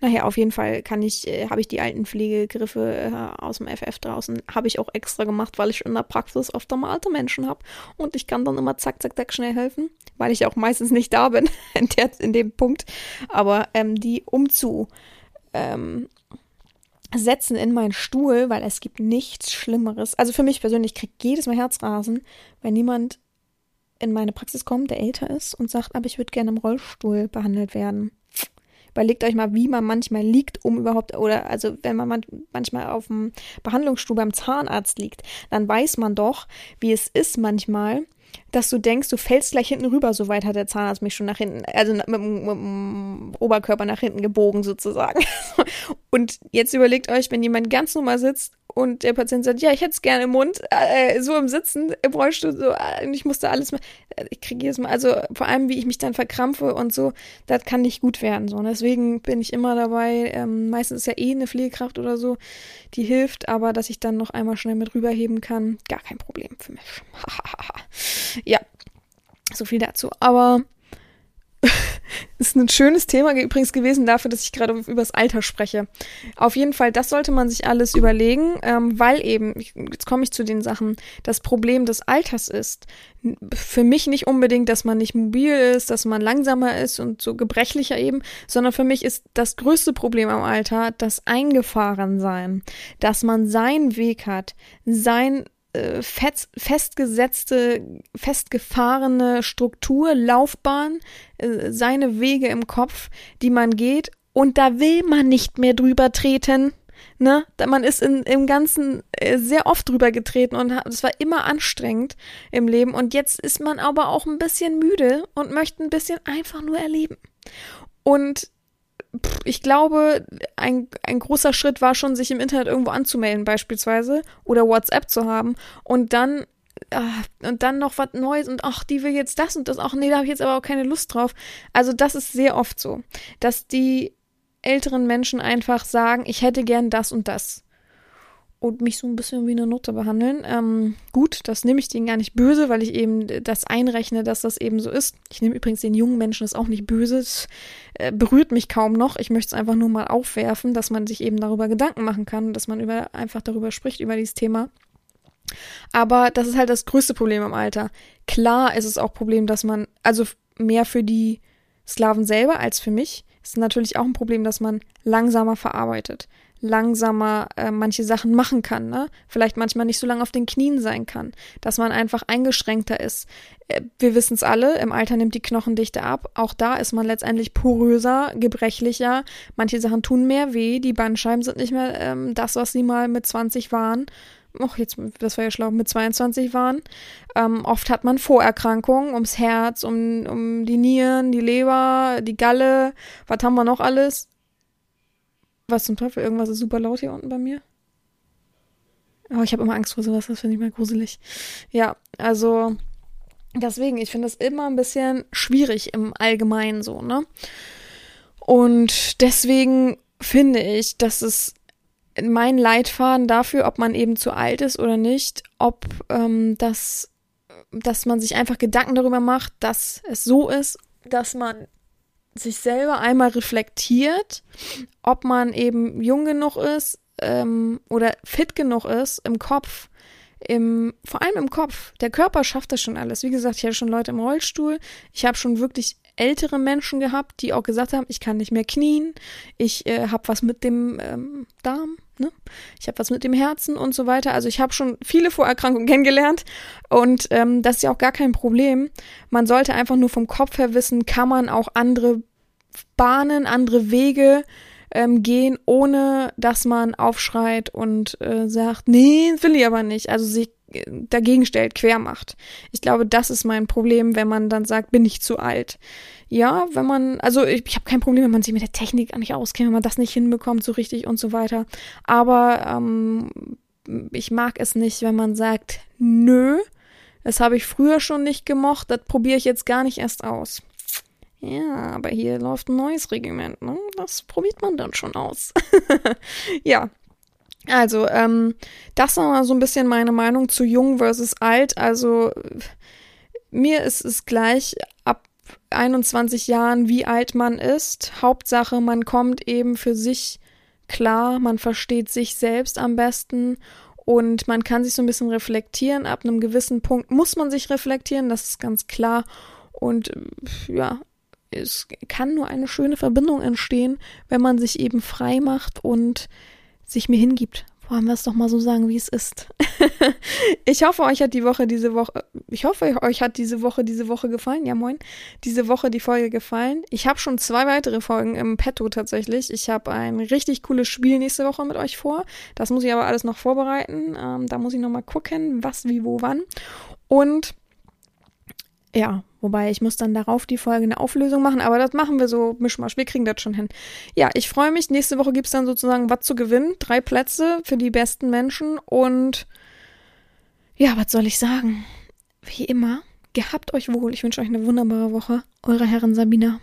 Naja, auf jeden Fall kann ich, äh, habe ich die alten Pflegegriffe äh, aus dem FF draußen, habe ich auch extra gemacht, weil ich in der Praxis oft mal alte Menschen habe und ich kann dann immer zack, zack, zack schnell helfen, weil ich auch meistens nicht da bin *laughs* in, der, in dem Punkt. Aber ähm, die umzu ähm, setzen in meinen Stuhl, weil es gibt nichts Schlimmeres. Also für mich persönlich kriegt jedes Mal Herzrasen, wenn jemand in meine Praxis kommt, der älter ist und sagt, aber ich würde gerne im Rollstuhl behandelt werden. Überlegt euch mal, wie man manchmal liegt, um überhaupt, oder also wenn man manchmal auf dem Behandlungsstuhl beim Zahnarzt liegt, dann weiß man doch, wie es ist manchmal, dass du denkst, du fällst gleich hinten rüber, so weit hat der Zahnarzt mich schon nach hinten, also mit, dem Oberkörper nach hinten gebogen sozusagen. *laughs* Und jetzt überlegt euch, wenn jemand ganz normal sitzt und der Patient sagt, ja, ich hätte es gerne im Mund, äh, so im Sitzen, im Rollstuhl, so, äh, ich musste alles mal, äh, ich kriege jedes Mal, also vor allem, wie ich mich dann verkrampfe und so, das kann nicht gut werden, so. Und deswegen bin ich immer dabei, ähm, meistens ist ja eh eine Pflegekraft oder so, die hilft, aber dass ich dann noch einmal schnell mit rüberheben kann, gar kein Problem für mich. *laughs* ja, so viel dazu. Aber ist ein schönes Thema übrigens gewesen dafür, dass ich gerade übers Alter spreche. Auf jeden Fall, das sollte man sich alles überlegen, ähm, weil eben, jetzt komme ich zu den Sachen, das Problem des Alters ist für mich nicht unbedingt, dass man nicht mobil ist, dass man langsamer ist und so gebrechlicher eben, sondern für mich ist das größte Problem am Alter das Eingefahrensein, dass man seinen Weg hat, sein äh, fest, festgesetzte, festgefahrene Struktur, Laufbahn, äh, seine Wege im Kopf, die man geht, und da will man nicht mehr drüber treten. Ne? Man ist in, im Ganzen äh, sehr oft drüber getreten und es war immer anstrengend im Leben. Und jetzt ist man aber auch ein bisschen müde und möchte ein bisschen einfach nur erleben. Und ich glaube, ein, ein großer Schritt war schon, sich im Internet irgendwo anzumelden, beispielsweise, oder WhatsApp zu haben und dann äh, und dann noch was Neues und ach, die will jetzt das und das. Ach nee, da habe ich jetzt aber auch keine Lust drauf. Also das ist sehr oft so, dass die älteren Menschen einfach sagen, ich hätte gern das und das und mich so ein bisschen wie eine Nutte behandeln. Ähm, gut, das nehme ich denen gar nicht böse, weil ich eben das einrechne, dass das eben so ist. Ich nehme übrigens den jungen Menschen das auch nicht böse. Es äh, berührt mich kaum noch. Ich möchte es einfach nur mal aufwerfen, dass man sich eben darüber Gedanken machen kann, dass man über, einfach darüber spricht, über dieses Thema. Aber das ist halt das größte Problem im Alter. Klar ist es auch Problem, dass man, also mehr für die Sklaven selber als für mich, ist natürlich auch ein Problem, dass man langsamer verarbeitet langsamer äh, manche Sachen machen kann, ne? Vielleicht manchmal nicht so lange auf den Knien sein kann, dass man einfach eingeschränkter ist. Äh, wir wissen es alle, im Alter nimmt die Knochendichte ab. Auch da ist man letztendlich poröser, gebrechlicher. Manche Sachen tun mehr weh, die Bandscheiben sind nicht mehr ähm, das, was sie mal mit 20 waren. Och, jetzt, das war ja schlau, mit 22 waren. Ähm, oft hat man Vorerkrankungen ums Herz, um, um die Nieren, die Leber, die Galle. Was haben wir noch alles? Was zum Teufel? Irgendwas ist super laut hier unten bei mir. Oh, ich habe immer Angst vor sowas, das finde ich mal gruselig. Ja, also deswegen, ich finde das immer ein bisschen schwierig im Allgemeinen so, ne? Und deswegen finde ich, dass es mein Leitfaden dafür, ob man eben zu alt ist oder nicht, ob ähm, das, dass man sich einfach Gedanken darüber macht, dass es so ist, dass man sich selber einmal reflektiert, ob man eben jung genug ist ähm, oder fit genug ist im Kopf, im, vor allem im Kopf. Der Körper schafft das schon alles. Wie gesagt, ich hatte schon Leute im Rollstuhl. Ich habe schon wirklich ältere Menschen gehabt, die auch gesagt haben, ich kann nicht mehr knien, ich äh, habe was mit dem ähm, Darm, ne? ich habe was mit dem Herzen und so weiter. Also ich habe schon viele Vorerkrankungen *laughs* kennengelernt und ähm, das ist ja auch gar kein Problem. Man sollte einfach nur vom Kopf her wissen, kann man auch andere Bahnen, andere Wege ähm, gehen, ohne dass man aufschreit und äh, sagt, nee, will ich aber nicht. Also sich dagegen stellt, quer macht. Ich glaube, das ist mein Problem, wenn man dann sagt, bin ich zu alt. Ja, wenn man, also ich, ich habe kein Problem, wenn man sich mit der Technik nicht auskennt, wenn man das nicht hinbekommt so richtig und so weiter. Aber ähm, ich mag es nicht, wenn man sagt, nö, das habe ich früher schon nicht gemocht, das probiere ich jetzt gar nicht erst aus. Ja, aber hier läuft ein neues Regiment, ne? Das probiert man dann schon aus. *laughs* ja. Also, ähm, das war mal so ein bisschen meine Meinung zu jung versus alt. Also, mir ist es gleich ab 21 Jahren, wie alt man ist. Hauptsache, man kommt eben für sich klar, man versteht sich selbst am besten und man kann sich so ein bisschen reflektieren. Ab einem gewissen Punkt muss man sich reflektieren, das ist ganz klar. Und ja, es kann nur eine schöne Verbindung entstehen, wenn man sich eben frei macht und sich mir hingibt. Wollen wir es doch mal so sagen, wie es ist. *laughs* ich hoffe, euch hat die Woche diese Woche, ich hoffe, euch hat diese Woche diese Woche gefallen. Ja, moin. Diese Woche die Folge gefallen. Ich habe schon zwei weitere Folgen im Petto tatsächlich. Ich habe ein richtig cooles Spiel nächste Woche mit euch vor. Das muss ich aber alles noch vorbereiten. Ähm, da muss ich noch mal gucken, was, wie, wo, wann. Und ja, wobei ich muss dann darauf die Folge eine Auflösung machen, aber das machen wir so mischmasch. Wir kriegen das schon hin. Ja, ich freue mich. Nächste Woche gibt es dann sozusagen was zu gewinnen. Drei Plätze für die besten Menschen und ja, was soll ich sagen? Wie immer, gehabt euch wohl. Ich wünsche euch eine wunderbare Woche. Eure Herren Sabina.